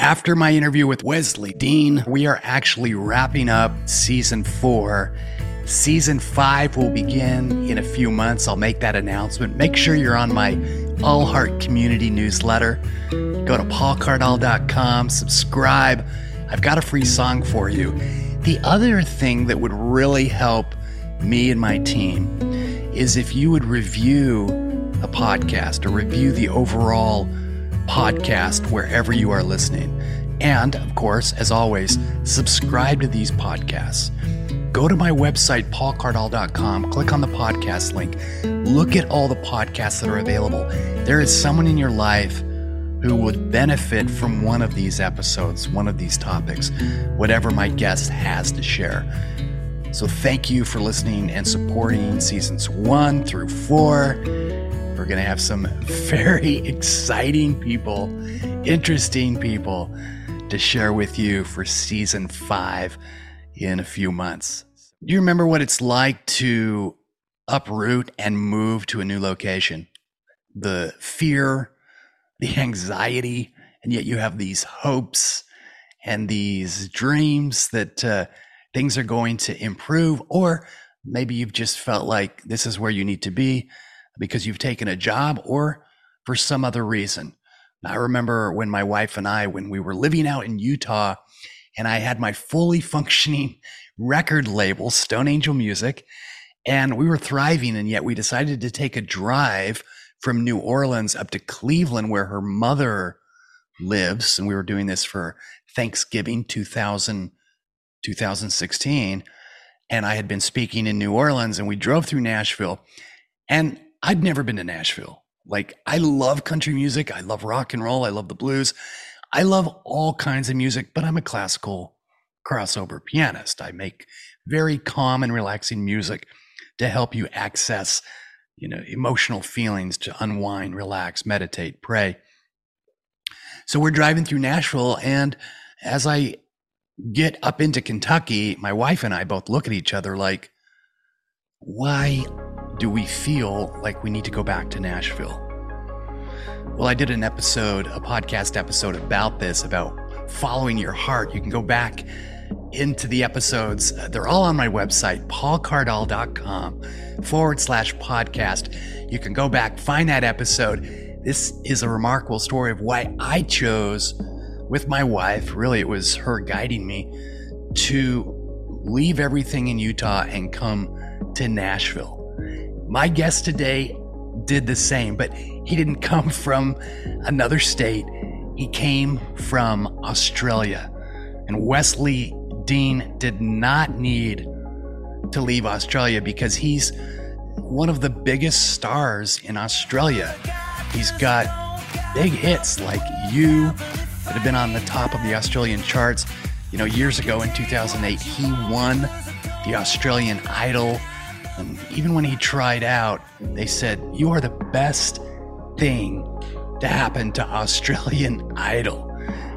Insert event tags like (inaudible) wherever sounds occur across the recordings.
After my interview with Wesley Dean, we are actually wrapping up season four. Season five will begin in a few months. I'll make that announcement. Make sure you're on my All Heart Community newsletter. Go to paulcardall.com, subscribe. I've got a free song for you. The other thing that would really help me and my team is if you would review a podcast or review the overall podcast wherever you are listening. And of course, as always, subscribe to these podcasts. Go to my website, paulcardall.com, click on the podcast link, look at all the podcasts that are available. There is someone in your life who would benefit from one of these episodes, one of these topics, whatever my guest has to share. So thank you for listening and supporting seasons one through four. We're going to have some very (laughs) exciting people, interesting people to share with you for season five in a few months. Do you remember what it's like to uproot and move to a new location? The fear, the (laughs) anxiety, and yet you have these hopes and these dreams that uh, things are going to improve, or maybe you've just felt like this is where you need to be because you've taken a job or for some other reason. I remember when my wife and I, when we were living out in Utah, and I had my fully (laughs) functioning record label, Stone Angel Music, and we were thriving. And yet we decided to take a drive from New Orleans up to Cleveland, where her mother lives. And we were doing this for Thanksgiving 2000, 2016. And I had been speaking in New Orleans, and we drove through Nashville. And I'd never been to Nashville. Like, I love country music. I love rock and roll. I love the blues. I love all kinds of music, but I'm a classical crossover pianist. I make very calm and relaxing music to help you access, you know, emotional feelings to unwind, relax, meditate, pray. So we're driving through Nashville and as I get up into Kentucky, my wife and I both look at each other like, why do we feel like we need to go back to Nashville? Well, I did an episode, a podcast episode about this, about following your heart. You can go back into the episodes. They're all on my website, paulcardall.com forward slash podcast. You can go back, find that episode. This is a remarkable story of why I chose, with my wife, really, it was her guiding me to leave everything in Utah and come to Nashville. My guest today did the same, but he didn't (laughs) come from another state. He came from Australia. And Wesley Dean did not need to leave Australia because he's one of the biggest stars in Australia. He's got big hits like You that have been on the top of the Australian charts. You know, years ago in 2008, he won the Australian Idol and even when he tried out, they said, You are the best thing to happen to Australian (laughs) Idol.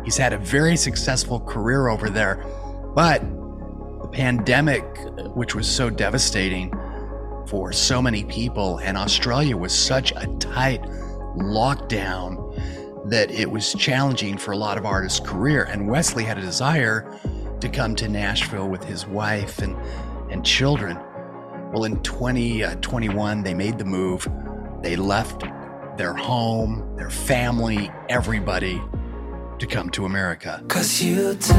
He's had a very successful career over there, but the pandemic, which was so devastating for so many people, and Australia was such a tight lockdown that it was challenging for a lot of artists' career. And Wesley had a desire to come to Nashville with his wife and, and children. Well, in 2021, uh, they made the move. They left their home, their family, everybody to come to America. Cause you took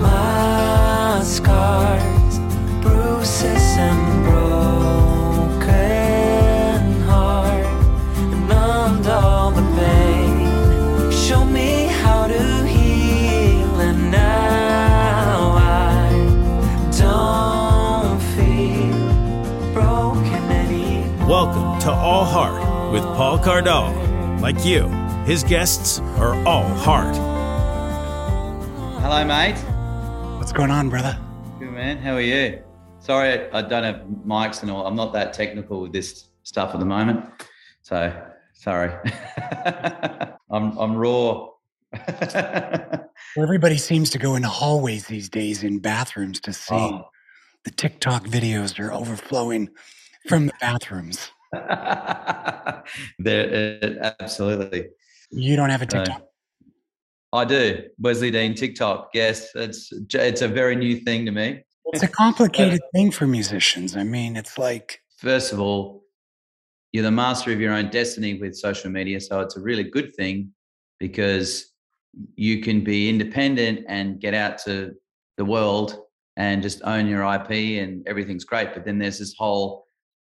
my scars, bruises, and broken to All Heart with Paul Cardall. Like you, his guests are all heart. Hello, mate. What's going on, brother? Good man. How are you? Sorry, I don't have mics and all. I'm not that technical with this stuff at the moment. So sorry. (laughs) I'm I'm raw. (laughs) Everybody seems to go into hallways these days in bathrooms to sing. Oh. The TikTok videos are overflowing from the bathrooms. (laughs) there, uh, absolutely. You don't have a. TikTok. I do. Wesley Dean TikTok. Yes, it's it's a very new thing to me. It's a complicated thing for musicians. I mean, it's like First of all, you're the master of your own destiny with social media, so it's a really good thing because you can be independent and get out to the world and just own your IP and everything's great. But then there's this whole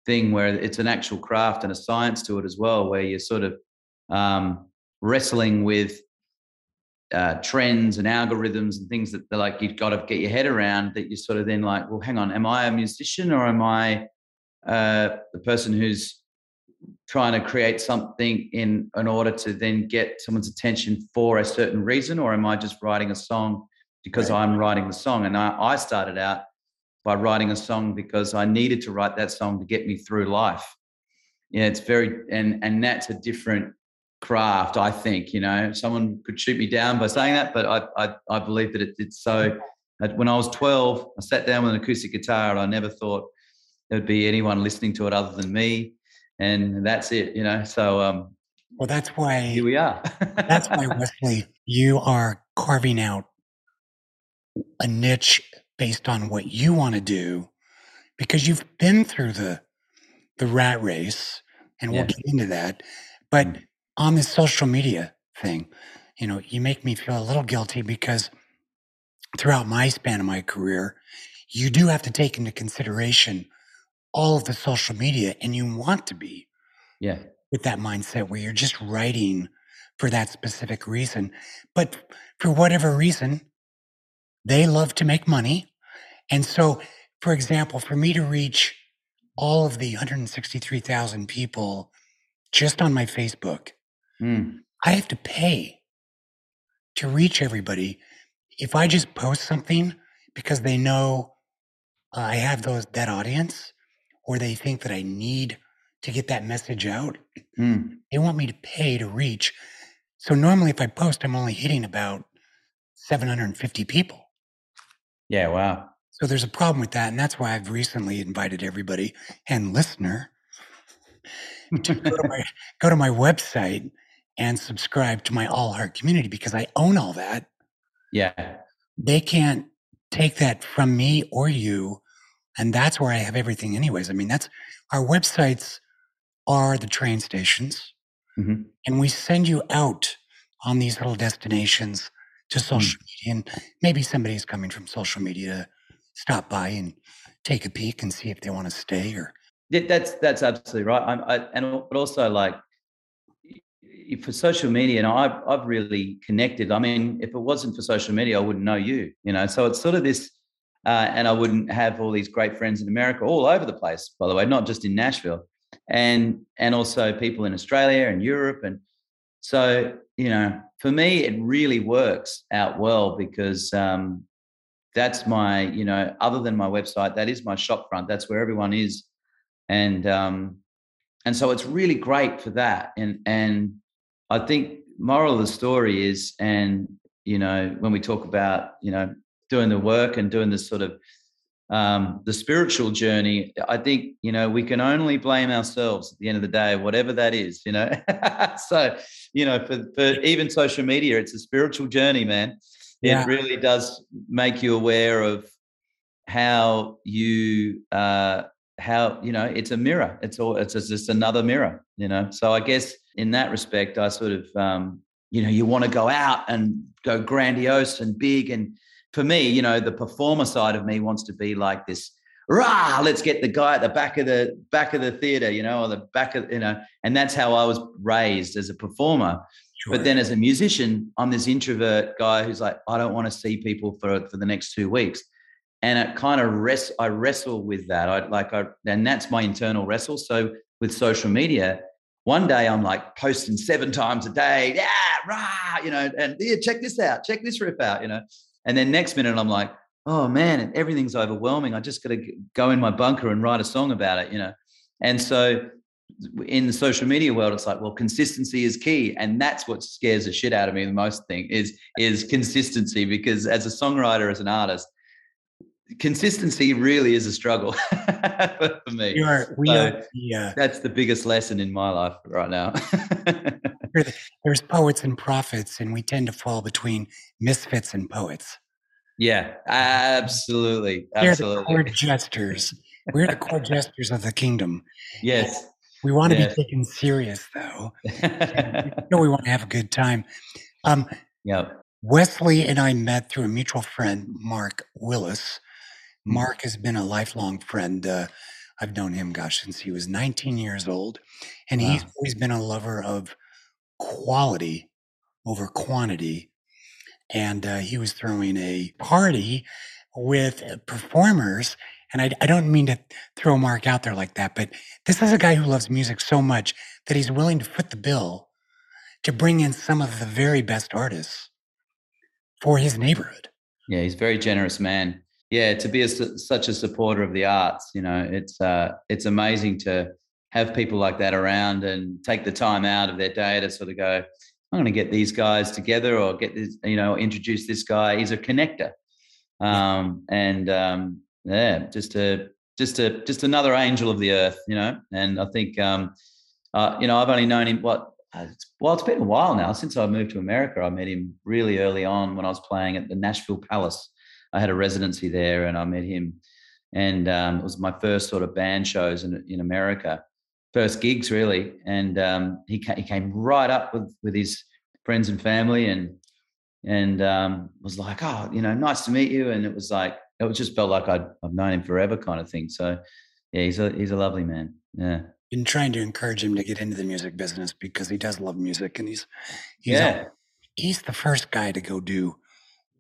thing where it's an actual craft and a science to it as well, where you're sort of um, wrestling with uh, trends and algorithms and things that they're like you've got to get your head around. That you're sort of then like, well, hang on, am I a musician or am I uh, the person who's trying to create something in in order to then get someone's attention for a certain reason, or am I just writing a song because Right. I'm writing the song? And I, I started out by writing a song because I needed to write that song to get me through life. Yeah, it's very and and that's a different craft. I think you know someone could shoot me down by saying that, but I I, I believe that it, it's so. When I was 12, I sat down with an acoustic guitar, and I never thought there'd be anyone listening to it other than me, and that's it. You know, so um, well, that's why here we are. that's why (laughs) Wesley, you are carving out a niche based on what you want to do because you've been through the the rat race and we'll Yeah. get into that. But Mm. on this social media thing, you know, you make me feel a little guilty because throughout my span of my career, you do have to take into consideration all of the social media and you want to be yeah, with that mindset where you're just writing for that specific reason. But for whatever reason, they love to make money. And so, for example, for me to reach all of the 163,000 people just on my Facebook, Mm. I have to pay to reach everybody. If I just post something because they know uh, I have those that audience, or they think that I need to get that message out, Mm. they want me to pay to reach. So normally, if I post, I'm only hitting about 750 people. Yeah. Wow. So there's a problem with that, and that's why I've recently invited everybody and listener to go to my (laughs) go to my website and subscribe to my All Heart community because I own all that. yeah, They can't take that from me or you, and that's where I have everything. Anyways, I mean that's our websites are the train stations, Mhm. and we send you out on these little destinations to social media, and maybe somebody's coming from social media to stop by and take a peek and see if they want to stay or Yeah, that's that's absolutely right. I'm, I, and but also like for social media, and I've I've really connected. I mean, if it wasn't for social media, I wouldn't know you. You know, so it's sort of this, uh, and I wouldn't have all these great friends in America, all over the place, by the way, not just in Nashville, and and also people in Australia and Europe, and so you know, for me, it really works out well because. Um, that's my, you know, other than my website, that is my shop front. That's where everyone is and um, and so it's really great for that. And and I think moral of the story is, and you know, when we talk about you know doing the work and doing this sort of um, the spiritual journey, I think you know we can only blame ourselves at the end of the day, whatever that is. You know, (laughs) so you know, for for even social media, it's a spiritual journey, man. Yeah. It really does make you aware of how you uh how you know it's a mirror it's all it's just another mirror you know so i guess in that respect i sort of um you know you want to go out and go grandiose and big and for me you know the performer side of me wants to be like this rah let's get the guy at the back of the back of the theater you know or the back of you know and that's how i was raised as a performer. Sure. but then as a musician i'm this introvert guy who's like i don't want to see people for for the next two weeks. And it kind of rest i wrestle with that. I like i and that's my internal wrestle. So with social media one day i'm like posting seven times a day yeah rah, you know and yeah check this out check this riff out you know. And then next minute i'm like oh man everything's overwhelming. I just got to go in my bunker and write a song about it you know? And so in the social media world it's like well consistency is key and that's what scares the shit out of me the most thing is is consistency because as a songwriter as an artist consistency really is a struggle (laughs) for, me. We are we So- are the, uh, that's the biggest lesson in my life right now. (laughs) There's poets and prophets, and we tend to fall between misfits and poets. Yeah, absolutely, They're the absolutely. court jesters. We're the court jesters of the kingdom. Yes. We want to Yes. be taken serious, though. (laughs) No, we want to have a good time. Um, yeah. Wesley and I met through a mutual friend, Mark Willis. Hmm. Mark has been a lifelong friend. Uh, I've known him, gosh, since he was 19 years old. And he's always been a lover of quality over quantity. And uh, he was throwing a party with performers. And I, I don't mean to throw Mark out there like that, but this is a guy who loves music so much that he's willing to foot the bill to bring in some of the very best artists for his neighborhood. Yeah, he's a very generous man. Yeah, to be a, such a supporter of the arts, you know, it's uh, it's amazing to have people like that around and take the time out of their day to sort of go, I'm going to get these guys together or get this, you know, introduce this guy. He's a connector, um, and um, yeah, just a just a just another angel of the earth, you know. And I think, um, uh, you know, I've only known him what. uh, well, it's been a while now since I moved to America. I met him really early on when I was playing at the Nashville Palace. I had a residency there, and I met him, and um, it was my first sort of band shows in in America, first gigs really. And um, he ca- he came right up with with his friends and family, and and um, was like, oh, you know, nice to meet you. And it was like it was just felt like I'd I've known him forever, kind of thing. So yeah, he's a he's a lovely man. Yeah, Been trying to encourage him to get into the music business because he does love music and he's he's yeah. he's the first guy to go do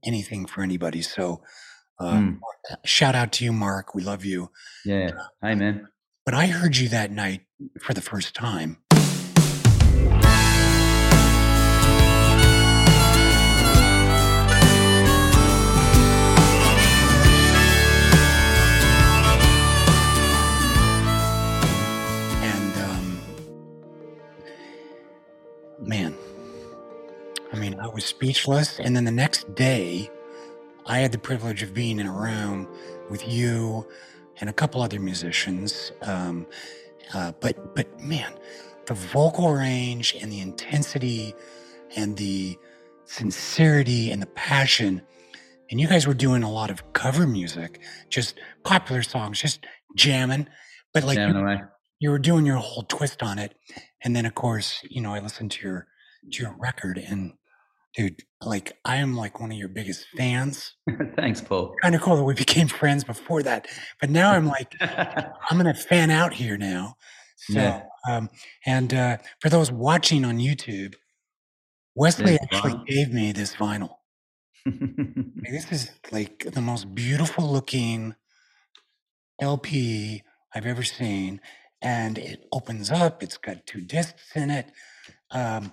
anything for anybody. So uh, Mm. shout out to you, Mark. We love you. Yeah. Hey, man. But I heard you that night for the first time. And um, man, I mean, I was speechless. And then the next day, I had the privilege of being in a room with you and a couple other musicians. Um, uh, but but man, the vocal range and the intensity and the sincerity and the passion. And you guys were doing a lot of cover music, just popular songs, just jamming. But like Jamming you, you were doing your whole twist on it. And then of course, you know, I listened to your to your record and dude, like I am like one of your biggest fans. (laughs) Thanks, Paul. Kind of cool that we became friends before that. But now I'm like, (laughs) I'm gonna fan out here now. So, Yeah. um, and uh, for those watching on YouTube, Wesley actually gave me this vinyl. (laughs) This is like the most beautiful looking LP I've ever seen, and it opens up. It's got two discs in it. Um,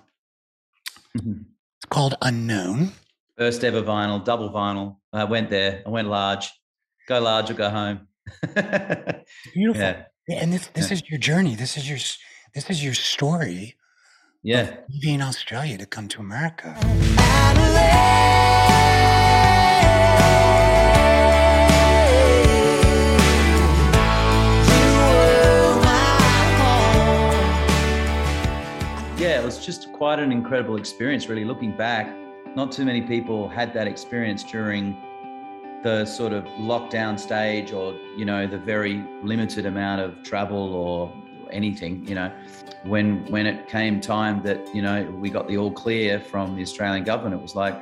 it's called Unknown. First ever vinyl, double vinyl. I went there. I went large. Go large or go home. (laughs) Beautiful. yeah. And this this Yeah. is your journey. This is your this is your story. Yeah. Leaving Australia to come to America. It was just quite an incredible experience, really. Looking back, not too many people had that experience during the sort of lockdown stage or, you know, the very limited amount of travel or anything, you know. When when it came time that, you know, we got the all clear from the Australian government, it was like,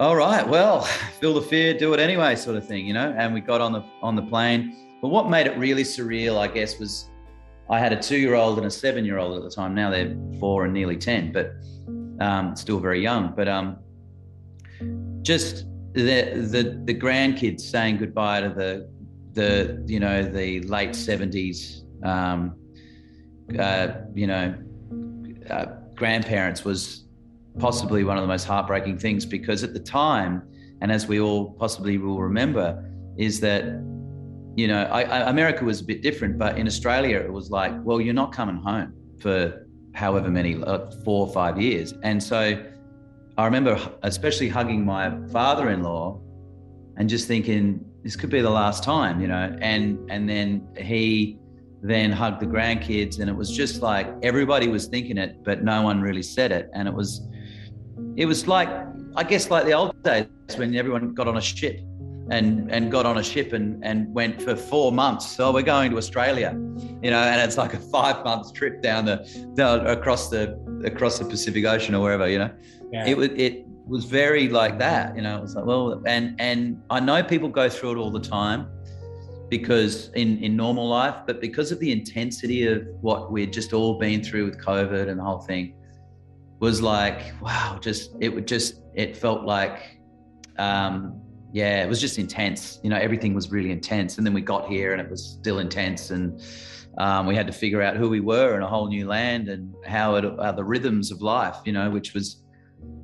all right, well, (laughs) feel the fear, do it anyway, sort of thing, you know. And we got on the on the plane. But what made it really surreal, I guess, was I had a two-year-old and a seven-year-old at the time. Now they're four and nearly ten, but um, still very young. But um, just the the the grandkids saying goodbye to the the you know the late seventies, um, uh, you know, uh, grandparents was possibly one of the most heartbreaking things because at the time, and as we all possibly will remember, is that you know, I, I, America was a bit different, but in Australia, it was like, well, you're not coming home for however many, uh, four or five years. And so I remember especially hugging my father in law and just thinking, this could be the last time, you know. And and then he then hugged the grandkids, and it was just like everybody was thinking it, but no one really said it, and it was, it was like I guess like the old days when everyone got on a ship and and got on a ship and and went for four months. So we're going to Australia, you know, and it's like a five month trip down the down across the across the Pacific Ocean or wherever, you know. Yeah. It was it was very like that, you know. It was like well, and and I know people go through it all the time because in in normal life, but because of the intensity of what we'd just all been through with COVID and the whole thing, was like wow, just it would just it felt like. Um, yeah, it was just intense. You know, everything was really intense. And then we got here and it was still intense. And um, we had to figure out who we were in a whole new land and how it, uh, the rhythms of life, you know, which was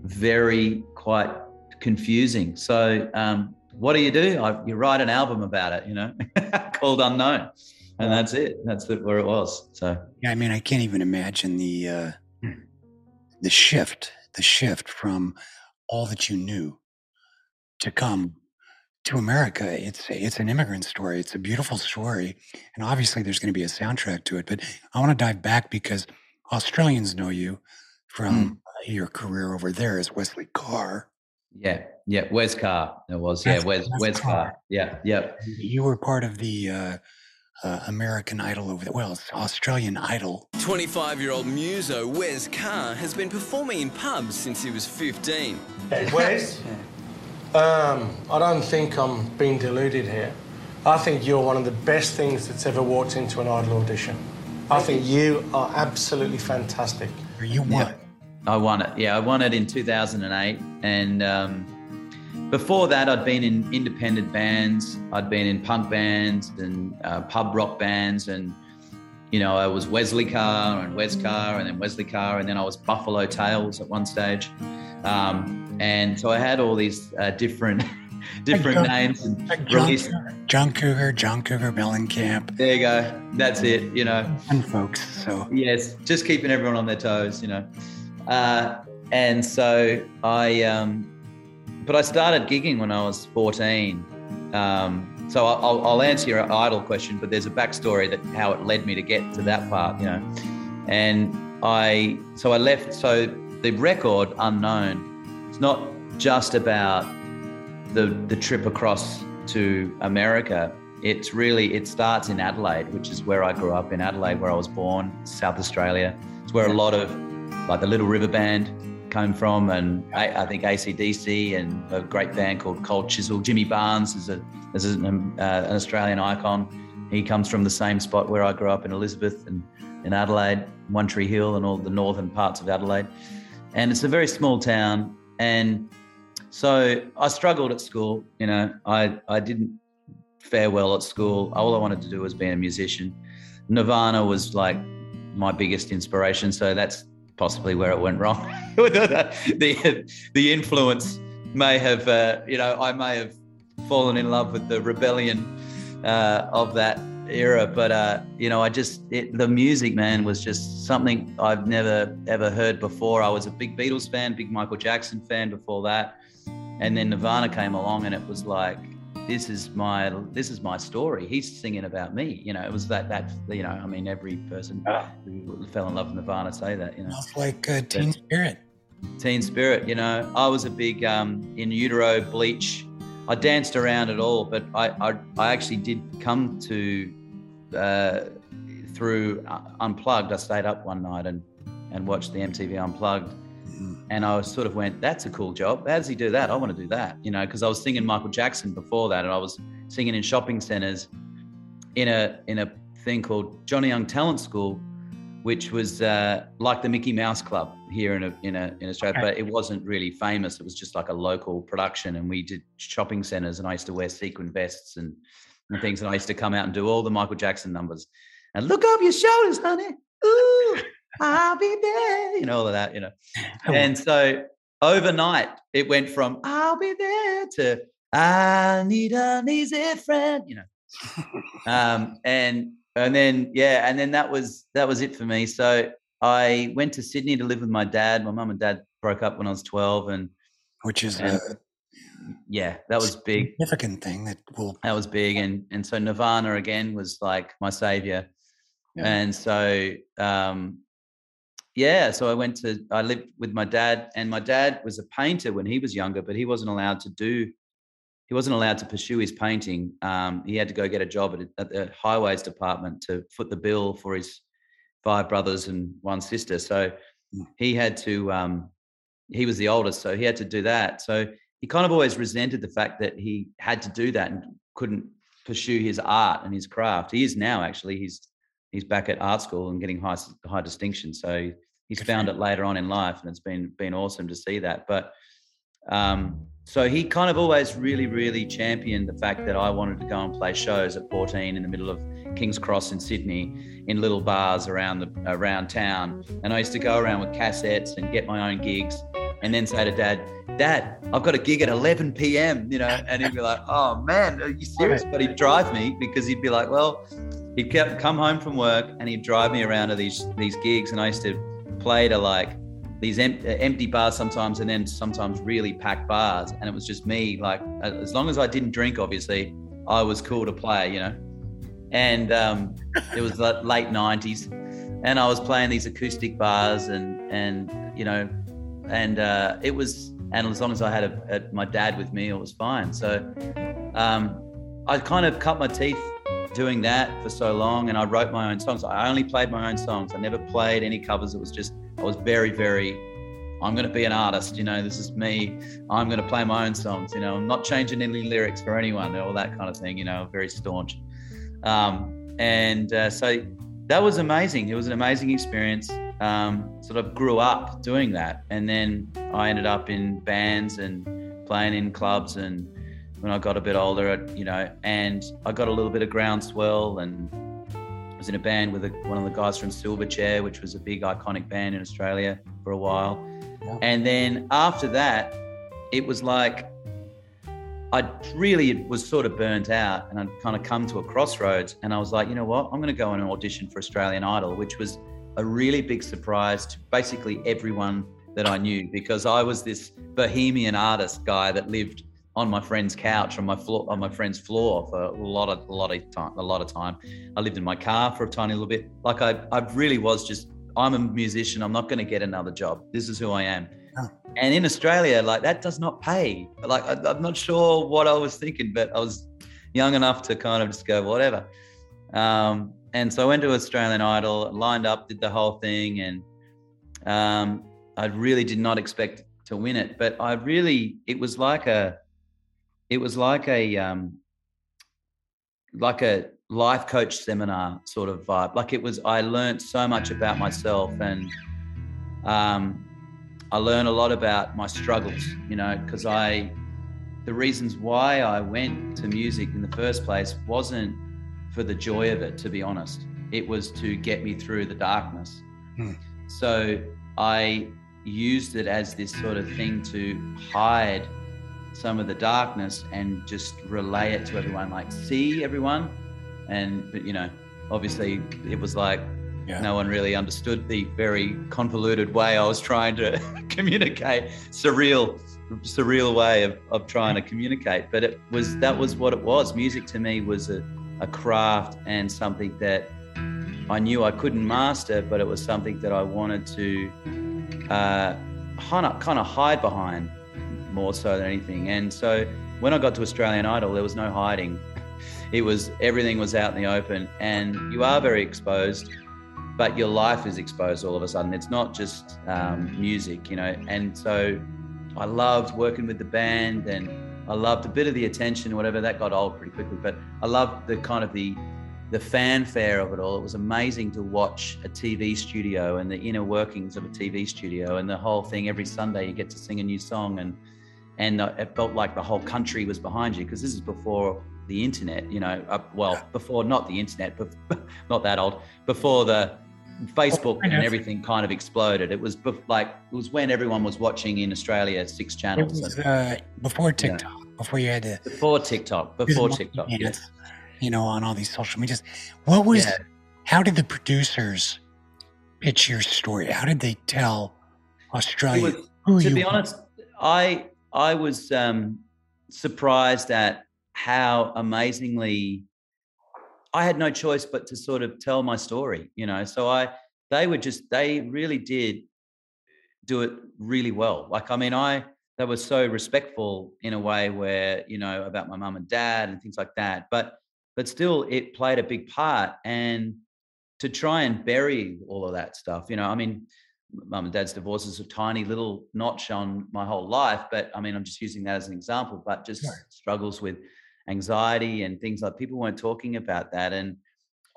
very quite confusing. So, um, what do you do? I, you write an album about it, you know, (laughs) called Unknown. And that's it. That's it, where it was. So, Yeah, I mean, I can't even imagine the uh, the shift, the shift from all that you knew to come to America. It's it's an immigrant story. It's a beautiful story, and obviously there's going to be a soundtrack to it. But I want to dive back because Australians know you from your career over there as Wesley Carr. yeah, yeah. Wes Carr, it was. Yeah, Wes- Wes, Wes Wes Carr. Carr. Yeah, yeah. You were part of the uh, uh, American Idol over there. Well, it's Australian Idol. 25 year old muso Wes Carr has been performing in pubs since he was 15. Wes, (laughs) um, I don't think I'm being deluded here. I think you're one of the best things that's ever walked into an idol audition. I think you are absolutely fantastic. Or you won. I won it. Yeah, I won it in 2008. And um, before that, I'd been in independent bands. I'd been in punk bands and uh, pub rock bands. And, you know, I was Wesley Carr and Wes Carr and then Wesley Carr. And then I was Buffalo Tails at one stage. Um, and so I had all these uh, different (laughs) different John- names and Like John, released. John Cougar, John Cougar Mellencamp, There you go. That's it, you know. and folks. So Yes, just keeping everyone on their toes, you know. Uh, and so I, um, but I started gigging when I was 14. Um, so I'll, I'll- answer your idol question, but there's a backstory that how it led me to get to that part, you know. And I, so I left. So the record unknown, it's not just about the the trip across to America. It's really it starts in Adelaide, which is where I grew up in Adelaide, where I was born, South Australia. It's where a lot of like the Little River Band came from, and I, I think ACDC and a great band called Cold Chisel. Jimmy Barnes is a is an, um, uh, an Australian icon. He comes from the same spot where I grew up in Elizabeth and in Adelaide, One Tree Hill, and all the northern parts of Adelaide. And it's a very small town, and so I struggled at school. You know, I I didn't fare well at school. All I wanted to do was be a musician. Nirvana was like my biggest inspiration, so that's possibly where it went wrong. (laughs) the, the influence may have, uh, you know, I may have fallen in love with the rebellion uh, of that era, but uh, you know, I just it, the music, man, was just something I've never ever heard before. I was a big Beatles fan, big Michael Jackson fan before that, and then Nirvana came along, and it was like, this is my this is my story. He's singing about me. You know, it was that that you know, I mean, every person who fell in love with Nirvana say that. You know, Smells like uh, Teen Spirit. Teen Spirit. You know, I was a big um, in utero bleach. I danced around it all, but I I, I actually did come to uh, through uh, Unplugged. I stayed up one night and and watched the MTV Unplugged. And I was sort of went, that's a cool job. How does he do that? I want to do that, you know, because I was singing Michael Jackson before that, and I was singing in shopping centers in a in a thing called Johnny Young Talent School, which was uh, like the Mickey Mouse Club here in a, in a, in Australia, Okay. but it wasn't really famous. It was just like a local production, and we did shopping centers, and I used to wear sequin vests and, and things, and I used to come out and do all the Michael Jackson numbers, and look over your shoulders, honey. Ooh, I'll be there. You know all of that, you know. And so overnight, it went from "I'll be there" to "I need an easy friend," you know. um, and and then yeah, and then that was that was it for me. So I went to Sydney to live with my dad. My mum and dad broke up when I was twelve, and which is And- a yeah, that was big. significant thing that will That was big, and and so Nirvana again was like my savior. Yeah. And so, um, yeah, so I went to, I lived with my dad, and my dad was a painter when he was younger, but he wasn't allowed to do, he wasn't allowed to pursue his painting. Um, he had to go get a job at, at the highways department to foot the bill for his five brothers and one sister. So Mm. he had to, um, he was the oldest, so he had to do that. So he kind of always resented the fact that he had to do that and couldn't pursue his art and his craft. He is now actually. He's he's back at art school and getting high high distinction. So he's found it later on in life, and it's been been awesome to see that. But um, so he kind of always really really championed the fact that I wanted to go and play shows at 14 in the middle of King's Cross in Sydney in little bars around the around town, and I used to go around with cassettes and get my own gigs, and then say to Dad, Dad, I've got a gig at 11 p.m. You know, and he'd be like, Oh man, are you serious? But he'd drive me because he'd be like, Well, he'd come home from work and he'd drive me around to these these gigs, and I used to play to like these em- uh, empty bars sometimes, and then sometimes really packed bars, and it was just me. Like as long as I didn't drink, obviously, I was cool to play. You know, and um, it was the late 90s and i was playing these acoustic bars and and you know and uh, it was and as long as i had a, a, my dad with me it was fine so um, i kind of cut my teeth doing that for so long and i wrote my own songs i only played my own songs i never played any covers it was just i was very very i'm going to be an artist you know this is me i'm going to play my own songs you know i'm not changing any lyrics for anyone all that kind of thing you know very staunch um, and uh, so that was amazing. It was an amazing experience. Um, sort of grew up doing that, and then I ended up in bands and playing in clubs. And when I got a bit older, you know, and I got a little bit of groundswell, and I was in a band with a, one of the guys from Silverchair, which was a big iconic band in Australia for a while. Yeah. And then after that, it was like I really was sort of burnt out and I'd kind of come to a crossroads and I was like, you know what? I'm going to go and audition for Australian Idol, which was a really big surprise to basically everyone that I knew because I was this bohemian artist guy that lived on my friend's couch on my floor on my friend's floor for a lot of a lot of time a lot of time. I lived in my car for a tiny little bit. Like I I really was just I'm a musician. I'm not going to get another job. This is who I am. And in Australia, like that does not pay. Like I, I'm not sure what I was thinking, but I was young enough to kind of just go whatever. Um, and so I went to Australian Idol, lined up, did the whole thing, and um, I really did not expect to win it. But I really, it was like a, it was like a, um, like a life coach seminar sort of vibe. Like it was, I learned so much about myself and. Um, I learned a lot about my struggles, you know, because I, the reasons why I went to music in the first place wasn't for the joy of it, to be honest. It was to get me through the darkness. Hmm. So I used it as this sort of thing to hide some of the darkness and just relay it to everyone, like, see everyone. And, but, you know, obviously it was like, Yeah. no one really understood the very convoluted way I was trying to (laughs) communicate, surreal, surreal way of, of trying to communicate. But it was that was what it was. Music to me was a, a craft and something that I knew I couldn't master, but it was something that I wanted to uh, kind of kind of hide behind more so than anything. And so when I got to Australian Idol, there was no hiding. It was everything was out in the open, and you are very exposed but your life is exposed all of a sudden. It's not just um, music, you know. And so I loved working with the band and I loved a bit of the attention, whatever that got old pretty quickly. But I loved the kind of the the fanfare of it all. It was amazing to watch a TV studio and the inner workings of a TV studio and the whole thing. Every Sunday you get to sing a new song and and uh, it felt like the whole country was behind you because this is before the internet, you know. Uh, well, before not the internet, but (laughs) not that old. Before the Facebook kind and everything kind of exploded. It was bef- like it was when everyone was watching in Australia six channels. It was uh, before TikTok, before you had to before TikTok, before TikTok, yes. you know, on all these social medias. What was? Yeah. How did the producers pitch your story? How did they tell Australia was- who to you? be were? honest, I I was um, surprised at how amazingly I had no choice but to sort of tell my story, you know. So I, they were just, they really did do it really well. Like, I mean, I, they were so respectful in a way where, you know, about my mum and dad and things like that. But, but still, it played a big part. And to try and bury all of that stuff, you know, I mean, mum and dad's divorce is a tiny little notch on my whole life. But I mean, I'm just using that as an example, but just Sure. struggles with anxiety and things like people weren't talking about that. And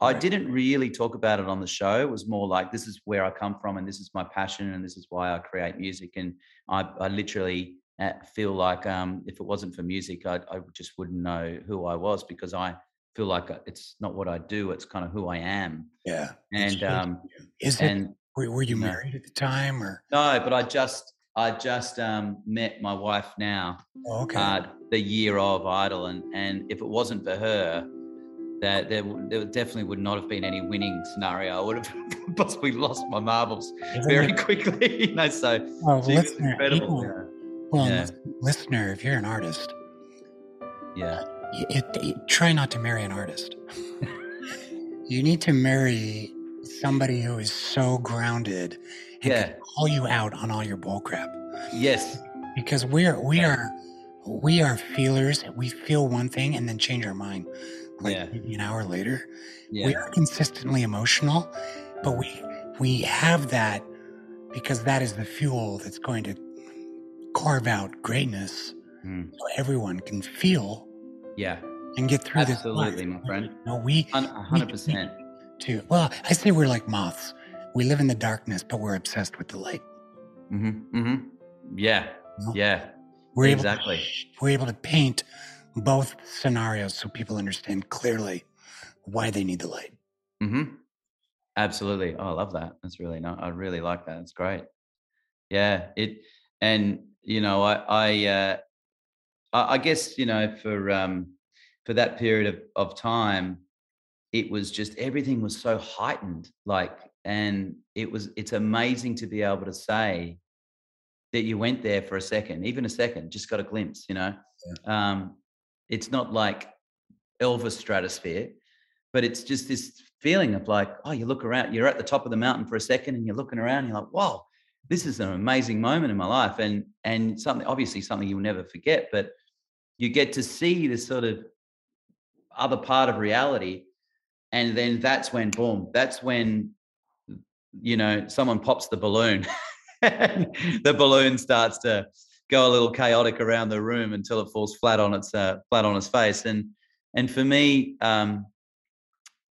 I didn't really talk about it on the show. It was more like this is where I come from and this is my passion and this is why I create music. And I, I literally uh, feel like um, if it wasn't for music, I, I just wouldn't know who I was because I feel like uh, it's not what I do. It's kind of who I am. Yeah. And um, is it? and Were, were you no. married at the time, or? no, but I just I just um, met my wife now Oh, okay. uh, the year of Idol, and and if it wasn't for her, that there, there definitely would not have been any winning scenario. I would have (laughs) possibly lost my marbles Isn't very it- quickly. (laughs) you know, so well, she was listener, incredible. well, Yeah. listener, if you're an artist, Yeah, it, it- try not to marry an artist. (laughs) you need to marry somebody who is so grounded and Yeah. can call you out on all your bullcrap. yes, Because we're we Yeah. are we are feelers. We feel one thing and then change our mind like Yeah. maybe an hour later. yeah, We are consistently emotional, but we we have that because that is the fuel that's going to carve out greatness Mm. so everyone can feel yeah, and get through this absolutely, my friend, No, we hundred percent. Too. Well, I say we're like moths. We live in the darkness, but we're obsessed with the light. Mm-hmm, mm-hmm. Yeah, No. yeah, We're Exactly. Able to, we're able to paint both scenarios so people understand clearly why they need the light. mm-hmm. Absolutely. Oh, I love that. That's really nice. I really like that. It's great. Yeah. It and you know, I I uh I, I guess, you know, for um for that period of, of time, it was just everything was so heightened. Like, and it was it's amazing to be able to say that you went there for a second, even a second, just got a glimpse, you know. Um, it's not like Elvis stratosphere, but it's just this feeling of like, oh, you look around, you're at the top of the mountain for a second and you're looking around, you're like, whoa, this is an amazing moment in my life. And and something obviously something you'll never forget, but you get to see this sort of other part of reality. And then that's when boom, that's when you know someone pops the balloon. (laughs) the balloon starts to go a little chaotic around the room until it falls flat on its uh, flat on its face. And and for me, um,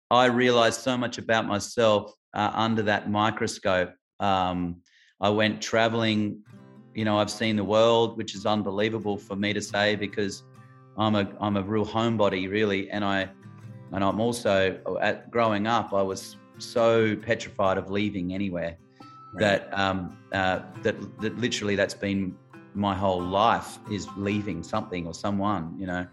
I realized so much about myself uh, under that microscope. Um, I went traveling. You know, I've seen the world, which is unbelievable for me to say because I'm a I'm a real homebody, really, and I and I'm also at growing up, I was so petrified of leaving anywhere that um, uh, that that literally that's been my whole life is leaving something or someone, you know.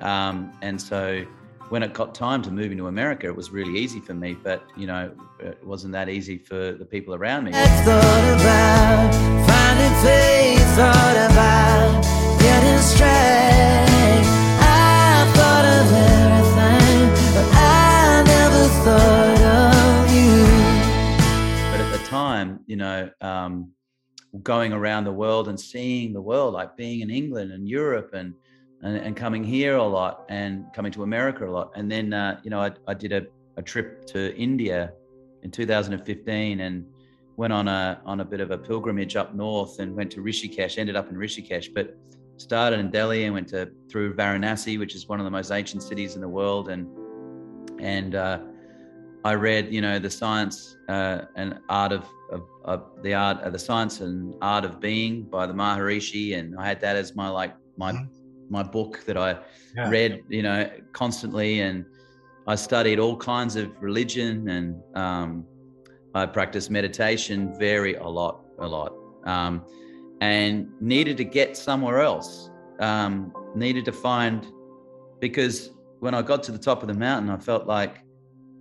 Um, and so when it got time to move into America, it was really easy for me, but you know, it wasn't that easy for the people around me. thought about finding faith, thought about getting straight. I thought of everything, but I never thought of you. but at the time, you know, um, going around the world and seeing the world, like being in England and Europe and and, and coming here a lot and coming to America a lot. And then, uh, you know, I, I did a, a trip to India in 2015 and went on a on a bit of a pilgrimage up north and went to Rishikesh. Ended up in Rishikesh, but started in Delhi and went to through Varanasi, which is one of the most ancient cities in the world, and and uh, I read, you know, the science uh, and art of, of, of the art, uh, the science and art of being by the Maharishi, and I had that as my like my Mhm. my book that I Yeah. read, you know, constantly, and I studied all kinds of religion, and um, I practiced meditation very a lot, a lot, um, and needed to get somewhere else. Um, needed to find because when I got to the top of the mountain, I felt like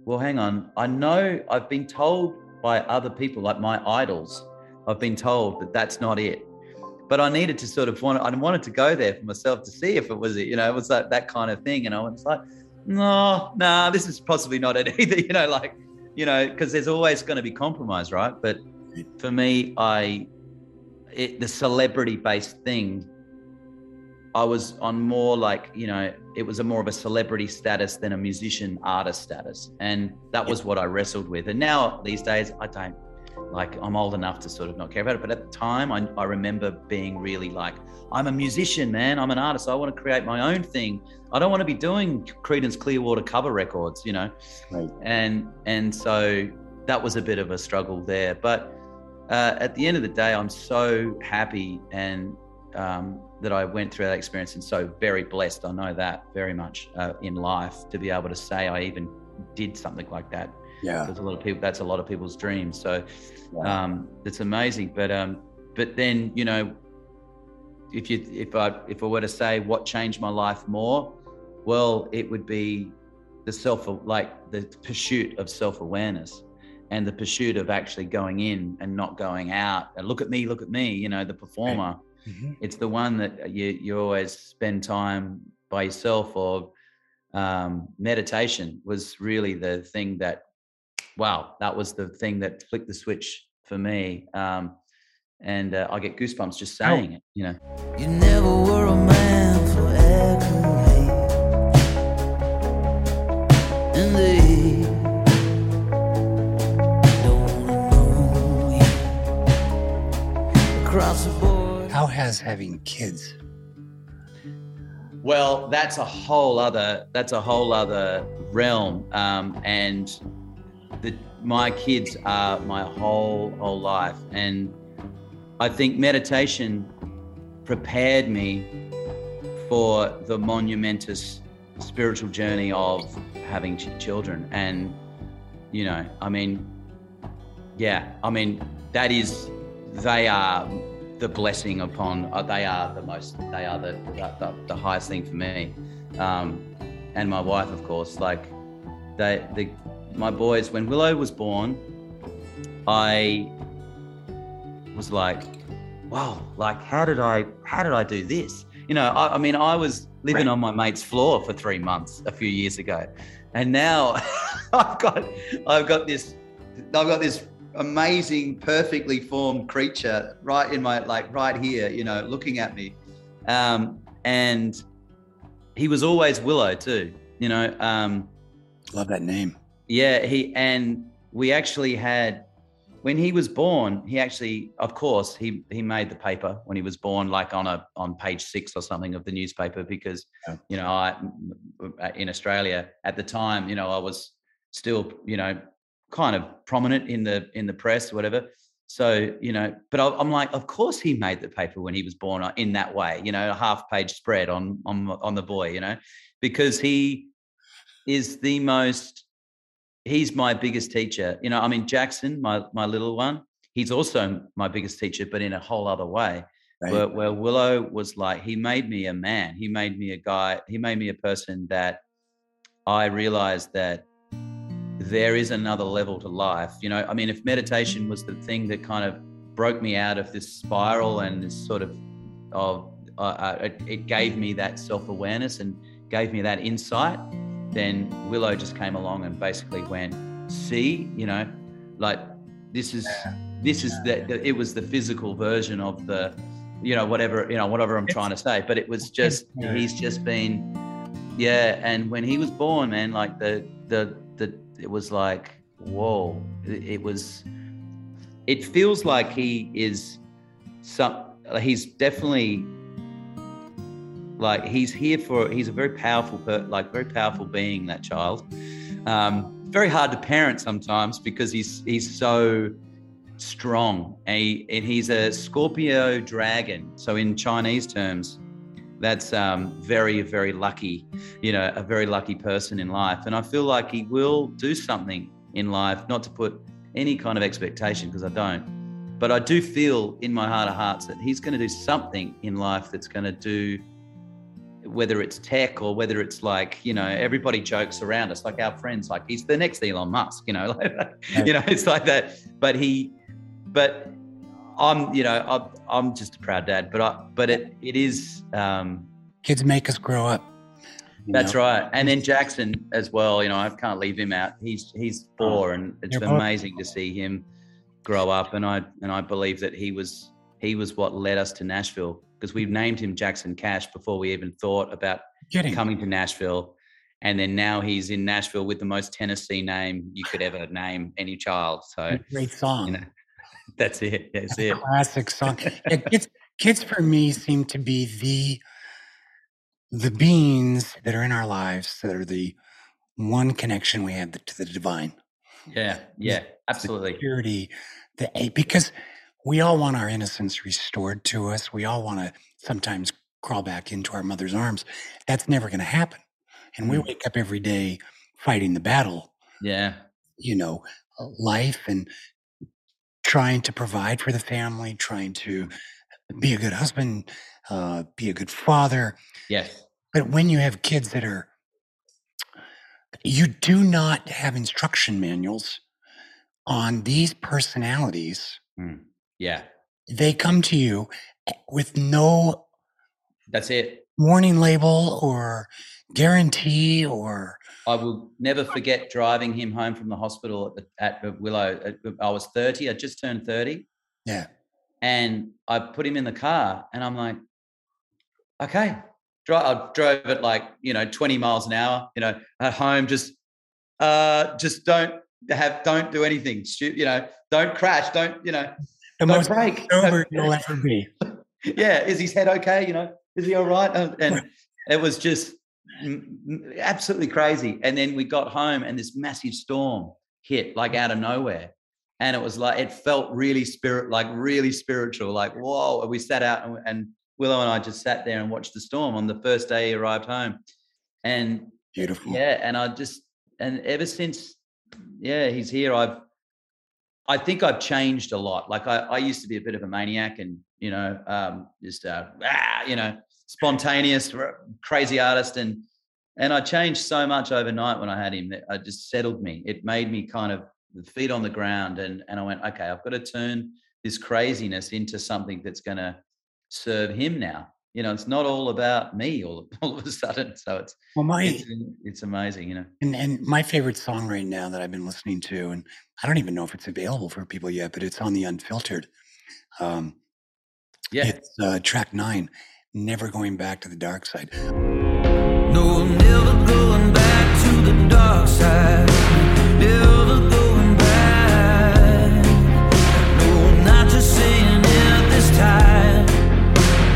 well, hang on. I know I've been told by other people, like my idols, I've been told that that's not it. But I needed to sort of want, I wanted to go there for myself to see if it was it, you know, it was that, that kind of thing. And I was like, no, nah, this is possibly not it (laughs) either. You know, like, you know, because there's always going to be compromise, right? But for me, I, it, the celebrity based thing, I was on more like, you know, it was a more of a celebrity status than a musician artist status. And that was what I wrestled with. And now these days, I don't like, I'm old enough to sort of not care about it. But at the time, I, I remember being really like, I'm a musician, man. I'm an artist. I want to create my own thing. I don't want to be doing Creedence Clearwater cover records, you know? Right. And, and so that was a bit of a struggle there. But uh, at the end of the day, I'm so happy and um, that I went through that experience and so very blessed. I know that very much uh, in life to be able to say I even did something like that. Yeah. There's a lot of people. That's a lot of people's dreams. So um, it's amazing. But um, but then you know, if you if I if I were to say what changed my life more, well, it would be the self like the pursuit of self awareness and the pursuit of actually going in and not going out and look at me, look at me. You know, the performer. Mhm. It's the one that you you always spend time by yourself or um, meditation was really the thing that wow that was the thing that flicked the switch for me um, and uh, I get goosebumps just saying it you know You having kids? Well, that's a whole other that's a whole other realm, um, and the my kids are my whole whole life, and I think meditation prepared me for the monumentous spiritual journey of having ch- children, and you know, I mean, yeah, I mean that is they are the blessing upon uh, they are the most they are the the, the, highest thing for me um, and my wife of course like they the my boys when willow was born i was like wow like how did i how did i do this you know i, I mean i was living Right. on my mate's floor for three months a few years ago and now (laughs) i've got i've got this i've got this amazing, perfectly formed creature right in my like right here, you know, looking at me. Um, and he was always Willow too, you know. Um, Love that name. yeah, he and we actually had when he was born. He actually, of course, he he made the paper when he was born, like on a on page six or something of the newspaper, because Yeah. you know I in Australia at the time, you know, I was still you know kind of prominent in the in the press whatever. So you know, but I, I'm like, of course he made the paper when he was born uh, in that way, you know, a half page spread on on on the boy, you know, because he is the most he's my biggest teacher. You know, I mean Jackson, my my little one, he's also my biggest teacher, but in a whole other way. Right? Where, where Willow was like, he made me a man. He made me a guy. He made me a person that I realized that there is another level to life. You know, I mean, if meditation was the thing that kind of broke me out of this spiral and this sort of, of uh, uh, it, it gave me that self awareness and gave me that insight, then Willow just came along and basically went, see, you know, like this is this is the, the it was the physical version of the, you know, whatever you know, whatever I'm trying to say. But it was just he's just been, yeah. And when he was born, man, like the the the it was like whoa, it, it was. It feels like he is some. He's definitely like he's here for he's a very powerful like very powerful being that child um very hard to parent sometimes because he's he's so strong and, he, and he's a scorpio dragon so in chinese terms that's um very very lucky you know a very lucky person in life. And i feel like he will do something in life not to put any kind of expectation because i don't but i do feel in my heart of hearts that he's going to do something in life that's going to do whether it's tech or whether it's like you know everybody jokes around us like our friends like he's the next elon musk you know? (laughs) You know it's like that. But he but i'm you know i'm, I'm just a proud dad but i but it it is um Kids make us grow up. That's know? right. And then Jackson as well. You know, I can't leave him out. He's he's four, and it's They're both- amazing to see him grow up. And I and I believe that he was he was what led us to Nashville because we named him Jackson Cash before we even thought about Kidding. coming to Nashville. And then now he's in Nashville with the most Tennessee name you could ever name any child. So Great song. you know, (laughs) that's it. That's a it. classic (laughs) song. Yeah, kids, kids for me seem to be the the beings that are in our lives that are the one connection we have to the divine. Yeah, yeah, absolutely. Purity, the because we all want our innocence restored to us. We all want to sometimes crawl back into our mother's arms. That's never going to happen. And we Mm. wake up every day fighting the battle Yeah, you know, uh, life and trying to provide for the family, trying to be a good husband, uh, be a good father. yes, But when you have kids that are, you do not have instruction manuals on these personalities. Mm. yeah. They come to you eh, with no That's it. Warning label or guarantee or I will never forget driving him home from the hospital at, the, at Willow. I was 30. I just turned 30. yeah. And I put him in the car and I'm like, okay. I drove it like, you know, 20 miles an hour, you know, at home, just, uh, just don't have, don't do anything. You know, don't crash. Don't, you know, The Don't most break. sober (laughs) you'll ever be. yeah, is his head okay? You know, is he all right? Uh, And it was just absolutely crazy. And then we got home, and this massive storm hit like out of nowhere, and it was like it felt really spirit, like really spiritual. Like whoa! And we sat out, and, and Willow and I just sat there and watched the storm on the first day he arrived home, and Beautiful. yeah, and I just and ever since, yeah, he's here. I've, I think I've changed a lot. Like I, I used to be a bit of a maniac, and you know, um, just uh, ah, you know, spontaneous, crazy artist, and and I changed so much overnight when I had him that it just settled me. It made me kind of feet on the ground, and and I went, okay, I've got to turn this craziness into something that's going to serve him now. You know, it's not all about me all, (laughs) all of a sudden. So it's Well, my it's, it's amazing, you know. And and my favorite song right now that I've been listening to, and I don't even know if it's available for people yet, but it's on the Unfiltered. Um, Yeah. It's uh, track nine, "Never Going Back to the Dark Side." No, I'm never going back to the dark side. Never going back. No, I'm not just saying it this time.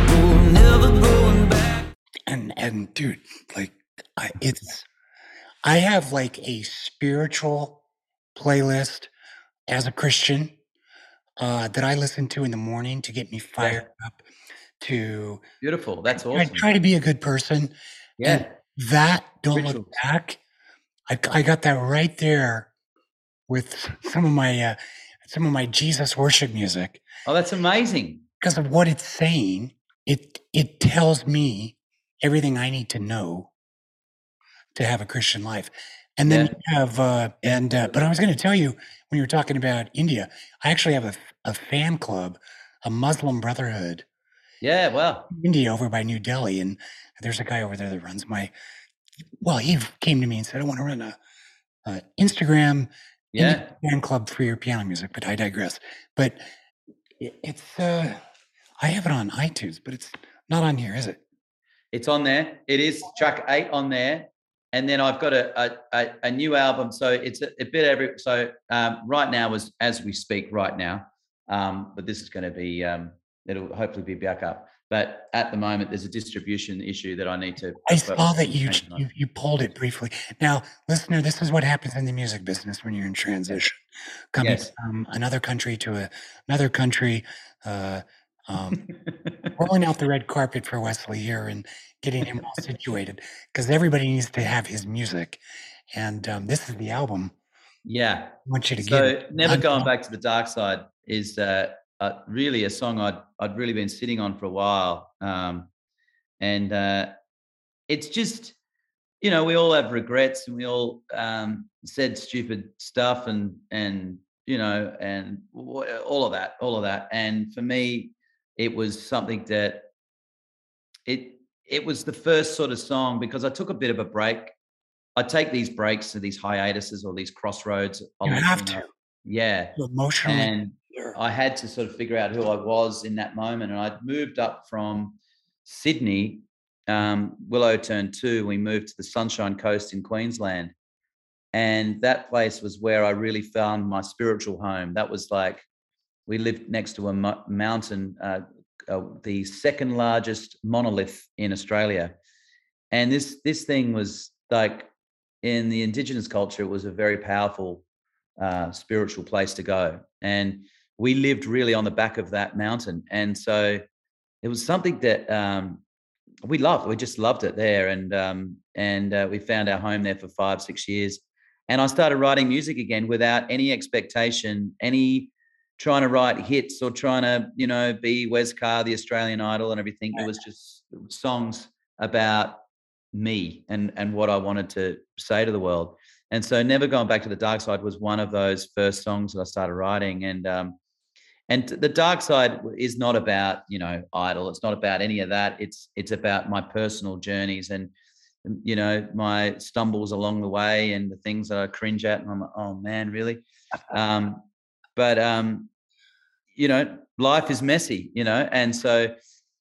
No, I'm never going back. And and dude, like, I, it's I have like a spiritual playlist as a Christian uh, that I listen to in the morning to get me fired up. To Beautiful. That's awesome. I try to be a good person. Yeah. that don't look back I, I got that right there with some of my uh, some of my jesus worship music Oh, that's amazing. because of what it's saying it it tells me everything i need to know to have a christian life and then Yeah. you have uh and uh, but i was going to tell you when you were talking about india i actually have a, a fan club a muslim brotherhood Yeah. Well, India over by New Delhi, and there's a guy over there that runs my. Well, he came to me and said, "I want to run a, a Instagram yeah. fan club for your piano music." But I digress. But it's uh, I have it on iTunes, but it's not on here, is it? It's on there. It is track eight on there. And then I've got a a, a, new album. So it's a, a bit every so um, right now as as we speak right now. Um, but this is going to be um, it'll hopefully be back up. But at the moment, there's a distribution issue that I need to. I saw that you, you you pulled it briefly. Now, listener, this is what happens in the music business when you're in transition, coming Yes. from another country to a, another country. Uh, um, (laughs) rolling out the red carpet for Wesley here and getting him all situated because everybody needs to have his music. And um, this is the album yeah. I want you to So get. never I'm- going back to the dark side is uh, uh, really a song I'd I'd really been sitting on for a while, um, and uh, it's just you know we all have regrets and we all um, said stupid stuff and and you know and all of that all of that and for me it was something that it it was the first sort of song because I took a bit of a break. I take these breaks to these hiatuses or these crossroads. You have to. Yeah. Emotionally. And I had to sort of figure out who I was in that moment. And I'd moved up from Sydney, um, Willow Turn 2. We moved to the Sunshine Coast in Queensland. And that place was where I really found my spiritual home. That was like, we lived next to a mo- mountain, uh, uh, the second largest monolith in Australia. And this this thing was like in the indigenous culture, it was a very powerful uh, spiritual place to go. And we lived really on the back of that mountain. And so it was something that um, we loved. We just loved it there. And um, and uh, we found our home there for five, six years. And I started writing music again without any expectation, any trying to write hits or trying to, you know, be Wes Carr, the Australian Idol, and everything. It was just songs about me and and what I wanted to say to the world. And so, never going back to the dark side was one of those first songs that I started writing. And um, and the dark side is not about you know idol. It's not about any of that. It's it's about my personal journeys and you know my stumbles along the way and the things that I cringe at. And I'm like, oh man, really? (laughs) Um, but um, you know, life is messy, you know, and so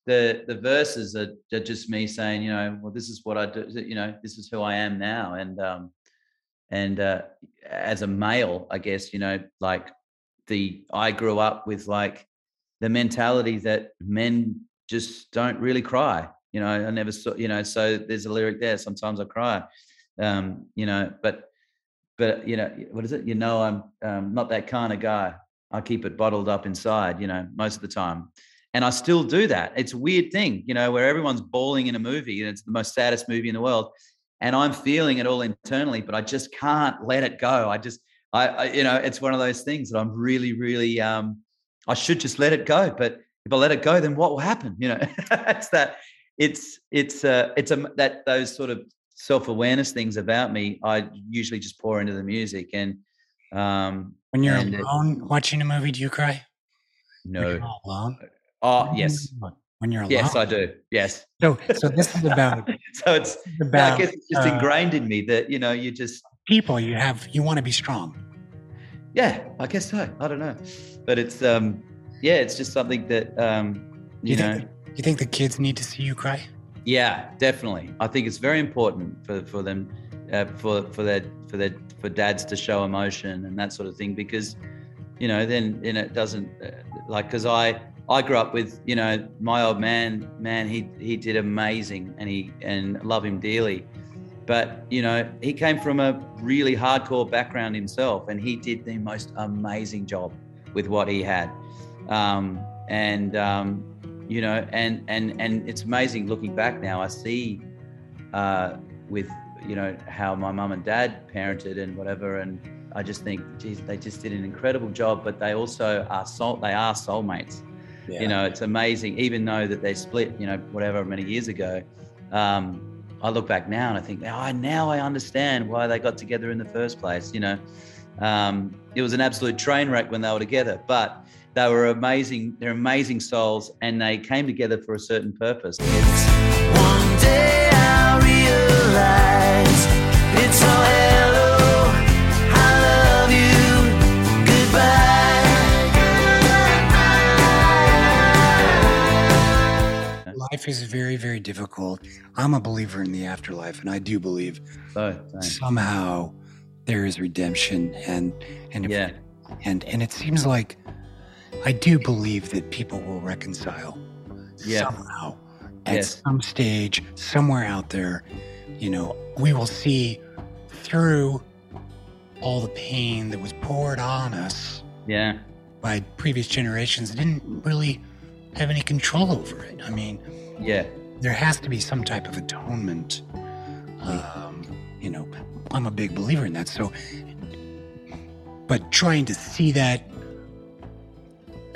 the the verses are, are just me saying, you know, well, this is what I do, you know, this is who I am now, and um, and uh, as a male, I guess, you know, like the I grew up with like the mentality that men just don't really cry. You know, I never saw, you know, so there's a lyric there. Sometimes I cry, um, you know, but but you know, what is it? You know, I'm um, not that kind of guy. I keep it bottled up inside, you know, most of the time. And I still do that. It's a weird thing, you know, where everyone's bawling in a movie and it's the most saddest movie in the world. And I'm feeling it all internally, but I just can't let it go. I just, I, I you know, it's one of those things that I'm really, really, um, I should just let it go. But if I let it go, then what will happen? You know, (laughs) it's that, it's, it's, uh, it's a, that, those sort of self-awareness things about me, I usually just pour into the music. And, um, when you're and it- alone watching a movie, do you cry? No, alone. oh, yes. When you're alone. Yes, I do. Yes. So, so this is about, (laughs) So it's, is I about guess it's just uh, ingrained in me that, you know, you just, people. You have, you want to be strong. yeah, I guess so. I don't know. But it's, um, yeah, it's just something that, um, you, You know, think, you think the kids need to see you cry? Yeah, definitely. I think it's very important for, for them, uh, for, for their, for their, for dads to show emotion and that sort of thing, because, you know, then, then it doesn't uh, like, cause I, I grew up with, you know, my old man, man, he, he did amazing and he, and love him dearly. But, you know, he came from a really hardcore background himself and he did the most amazing job with what he had. Um, and, um, you know, and, and, and it's amazing looking back now, I see, uh, with, you know, how my mum and dad parented and whatever. And I just think, geez, they just did an incredible job, but they also are soul, they are soulmates you know it's amazing even though that they split you know whatever many years ago um, i look back now and i think oh now i understand why they got together in the first place you know um, it was an absolute train wreck when they were together but they were amazing they're amazing souls and they came together for a certain purpose One day I realize it's all hello. I love you. Goodbye. Life is very, very difficult. I'm a believer in the afterlife, and I do believe oh, so somehow there is redemption, and and yeah and and it seems like I do believe that people will reconcile Yeah. somehow at Yes. some stage somewhere out there. You know, we will see through all the pain that was poured on us yeah by previous generations that didn't really have any control over it. I mean, yeah there has to be some type of atonement. Um, you know, I'm a big believer in that. So, but trying to see that,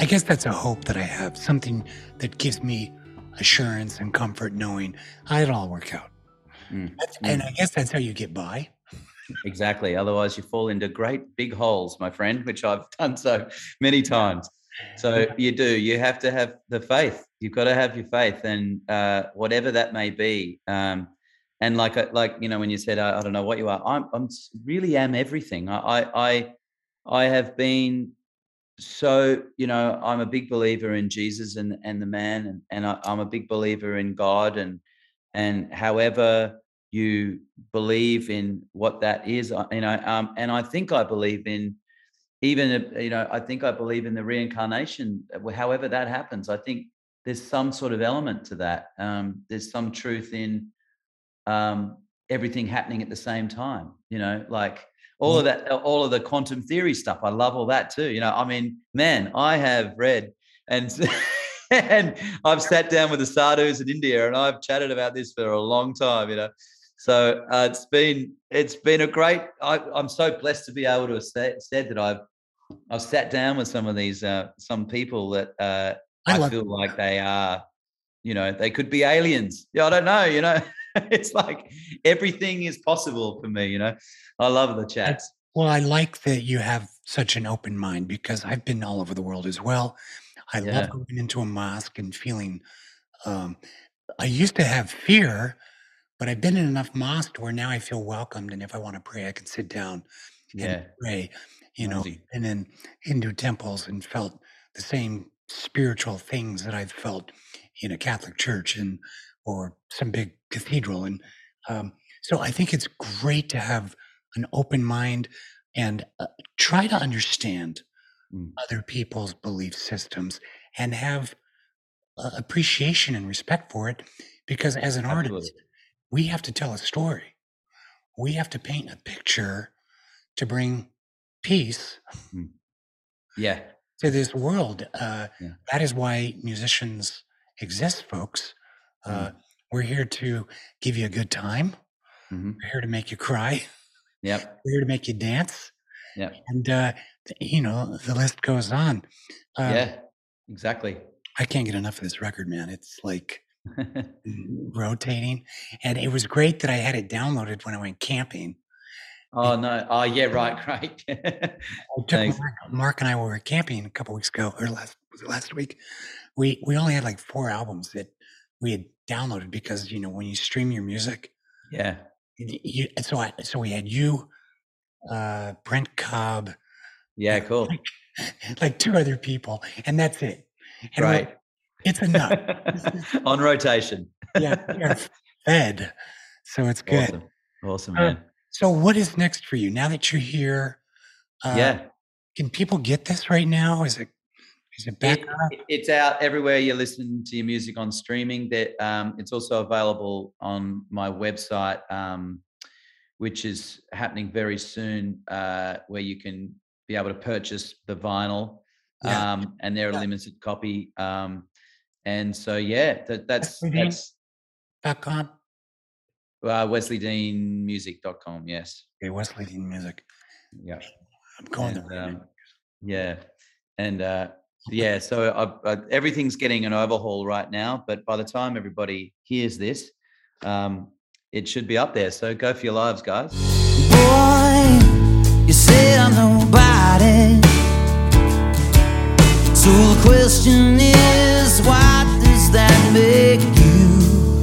I guess that's a hope that I have, something that gives me assurance and comfort knowing it'll all work out. Mm, And I guess that's how you get by. exactly otherwise you fall into great big holes my friend which i've (laughs) done so many times So you do. You have to have the faith. You've got to have your faith, and uh, whatever that may be. Um, and like, uh, like you know, when you said, I, I don't know what you are, I'm, I'm really am everything. I, I, I have been so. You know, I'm a big believer in Jesus and and the man, and and I, I'm a big believer in God, and and however you believe in what that is, you know, um, and I think I believe in even you know i think i believe in the reincarnation uh, however that happens i think there's some sort of element to that um, there's some truth in um, everything happening at the same time you know like all of that all of the quantum theory stuff i love all that too you know i mean man i have read and (laughs) and i've sat down with the sadhus in india and i've chatted about this for a long time you know so uh, it's been it's been a great I, i'm so blessed to be able to have sa- said that i've I've sat down with some of these uh, some people that uh, I I, feel like they are, you know, they could be aliens. Yeah, I don't know. You know, (laughs) (laughs) it's like everything is possible for me. You know, I love the chats. Well, I like that you have such an open mind because I've been all over the world as well. I Yeah. love going into a mosque and feeling. Um, I used to have fear, but I've been in enough mosques where now I feel welcomed, and if I want to pray, I can sit down and Yeah, pray. You know, Amazing. and in Hindu temples and felt the same spiritual things that I've felt in a Catholic church and or some big cathedral. And um, so I think it's great to have an open mind and uh, try to understand Mm. other people's belief systems and have uh, appreciation and respect for it. Because as an artist, we have to tell a story. We have to paint a picture to bring peace yeah, to this world. Uh, Yeah. That is why musicians exist, folks. Uh, We're here to give you a good time. Mhm. We're here to make you cry. yep, We're here to make you dance. yep, And, uh, you know, the list goes on. Uh, yeah, exactly. I can't get enough of this record, man. It's like (laughs) rotating. And it was great that I had it downloaded when I went camping. oh no, oh yeah, right, (laughs) great. Thanks. Mark, Mark and I were camping a couple weeks ago, or last was it last week. We we only had like four albums that we had downloaded because you know when you stream your music, yeah, you, and so I so we had you, uh, Brent Cobb, yeah, cool. (laughs) like two other people, and that's it. And Right. like, it's enough. (laughs) On rotation. yeah, (laughs) fed, so it's good. Awesome, awesome, Uh, man. So what is next for you now that you're here? Uh, yeah. can people get this right now? Is it is it back It- it's out everywhere you listen to your music on streaming. That um, it's also available on my website, um, which is happening very soon, uh, where you can be able to purchase the vinyl, Yeah. um, and they're a limited copy. Um, and so, yeah, that, that's that's Dot com. uh, wesleydeanmusic.com. Yes, Okay, Wesley Dean Music. yeah. I'm going And, there. um, yeah and uh yeah so I, I, everything's getting an overhaul right now but by the time everybody hears this um it should be up there so go for your lives guys Boy, you say I'm nobody. So the question is, what does that make you?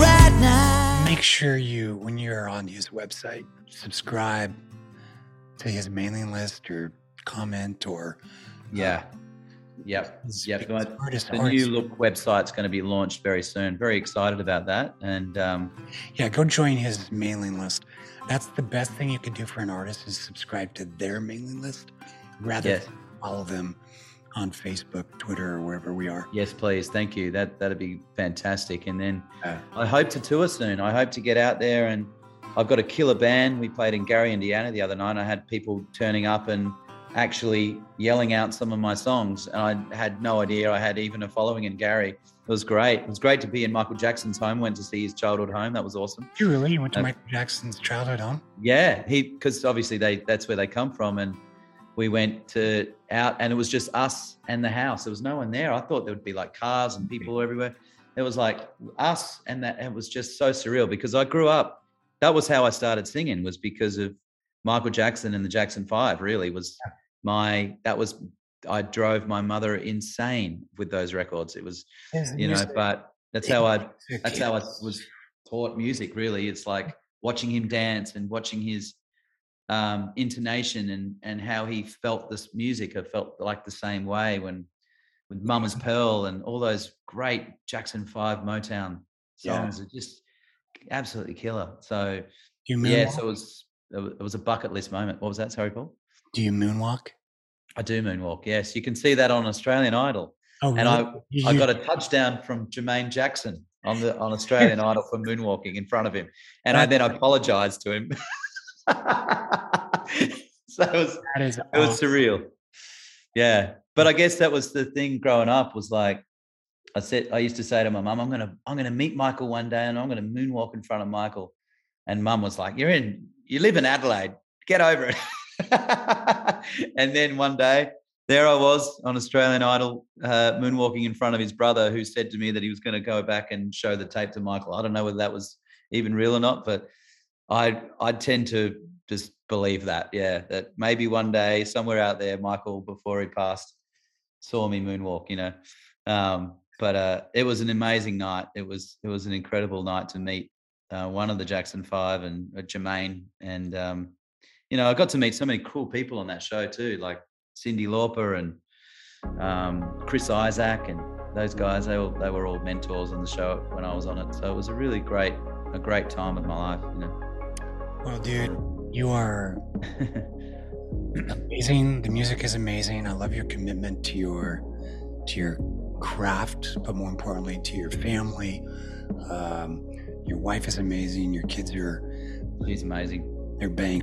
Right now. Make sure you, when you're on his website, subscribe to his mailing list or comment or yeah yep his, yep his the, artist, the new look website's going to be launched very soon very excited about that and um Yeah, go join his mailing list. That's the best thing you can do for an artist is subscribe to their mailing list rather Yes. than follow them on Facebook, Twitter, or wherever we are. yes please thank you that that'd be fantastic and then Yeah. I hope to tour soon. I hope to get out there and I've got a killer band. We played in Gary, Indiana the other night. I had people turning up and actually yelling out some of my songs. And I had no idea I had even a following in Gary. It was great. It was great to be in Michael Jackson's home. Went to see his childhood home. That was awesome. You really? You went to Uh, Michael Jackson's childhood home? Yeah, he because obviously they that's where they come from, and we went to out, and it was just us and the house. There was no one there. I thought there would be like cars and people everywhere. It was like us, and that it was just so surreal because I grew up. That was how I started singing. Was because of Michael Jackson and the Jackson Five. Really was my that was I drove my mother insane with those records. It was you know, but that's how I that's how I was taught music. Really, it's like watching him dance and watching his um, intonation and and how he felt this music. I felt like the same way when with Mama's (laughs) Pearl and all those great Jackson Five Motown Yeah. songs are just absolutely killer. So yeah, so it was it was- it was a bucket list moment. What was that? Sorry, Paul. Do you moonwalk? I do moonwalk. Yes, you can see that on Australian Idol. Oh, And I. You- I got a touchdown from Jermaine Jackson on the on Australian (laughs) Idol for moonwalking in front of him, and I then apologized to him. (laughs) so it was that is it was surreal. Yeah, but I guess that was the thing growing up was like I said I used to say to my mum, I'm gonna I'm gonna meet Michael one day and I'm gonna moonwalk in front of Michael. And mum was like, You're in you live in Adelaide, get over it. (laughs) (laughs) and then one day there I was on Australian Idol, uh, moonwalking in front of his brother, who said to me that he was going to go back and show the tape to Michael. I don't know whether that was even real or not, but I I tend to just believe that, yeah, that maybe one day somewhere out there, Michael, before he passed, saw me moonwalk. You know, um, but uh, it was an amazing night. It was it was an incredible night to meet uh, one of the Jackson Five and uh, Jermaine, and um, you know, I got to meet so many cool people on that show too, like Cyndi Lauper and um, Chris Isaak and those guys. They were they were all mentors on the show when I was on it. So it was a really great a great time of my life. You know. Well, dude, you are (laughs) amazing. The music is amazing. I love your commitment to your to your craft, but more importantly, to your family. Um, your wife is amazing. Your kids are She's amazing. They're bang.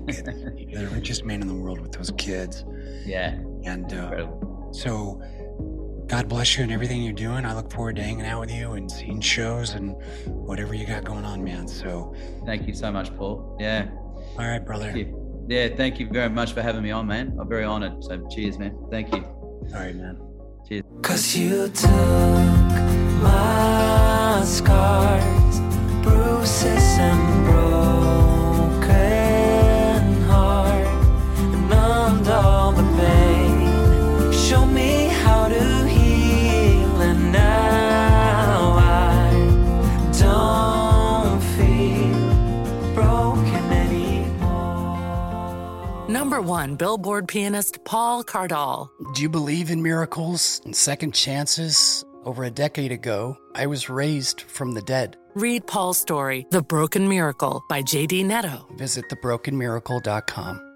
You're the richest man in the world with those kids. (laughs) Yeah, And uh, so, God bless you and everything you're doing. I look forward to hanging out with you and seeing shows and whatever you got going on, man. So, Thank you so much, Paul. Yeah. all right, brother. Thank. Yeah, thank you very much for having me on, man. I'm very honored. So cheers, man. Thank you. All right, man. Cheers. Cause you took my scars, bruises and broken Number one Billboard pianist Paul Cardall. Do you believe in miracles and second chances? Over a decade ago, I was raised from the dead. Read Paul's story, The Broken Miracle by J.D. Netto. Visit thebrokenmiracle.com.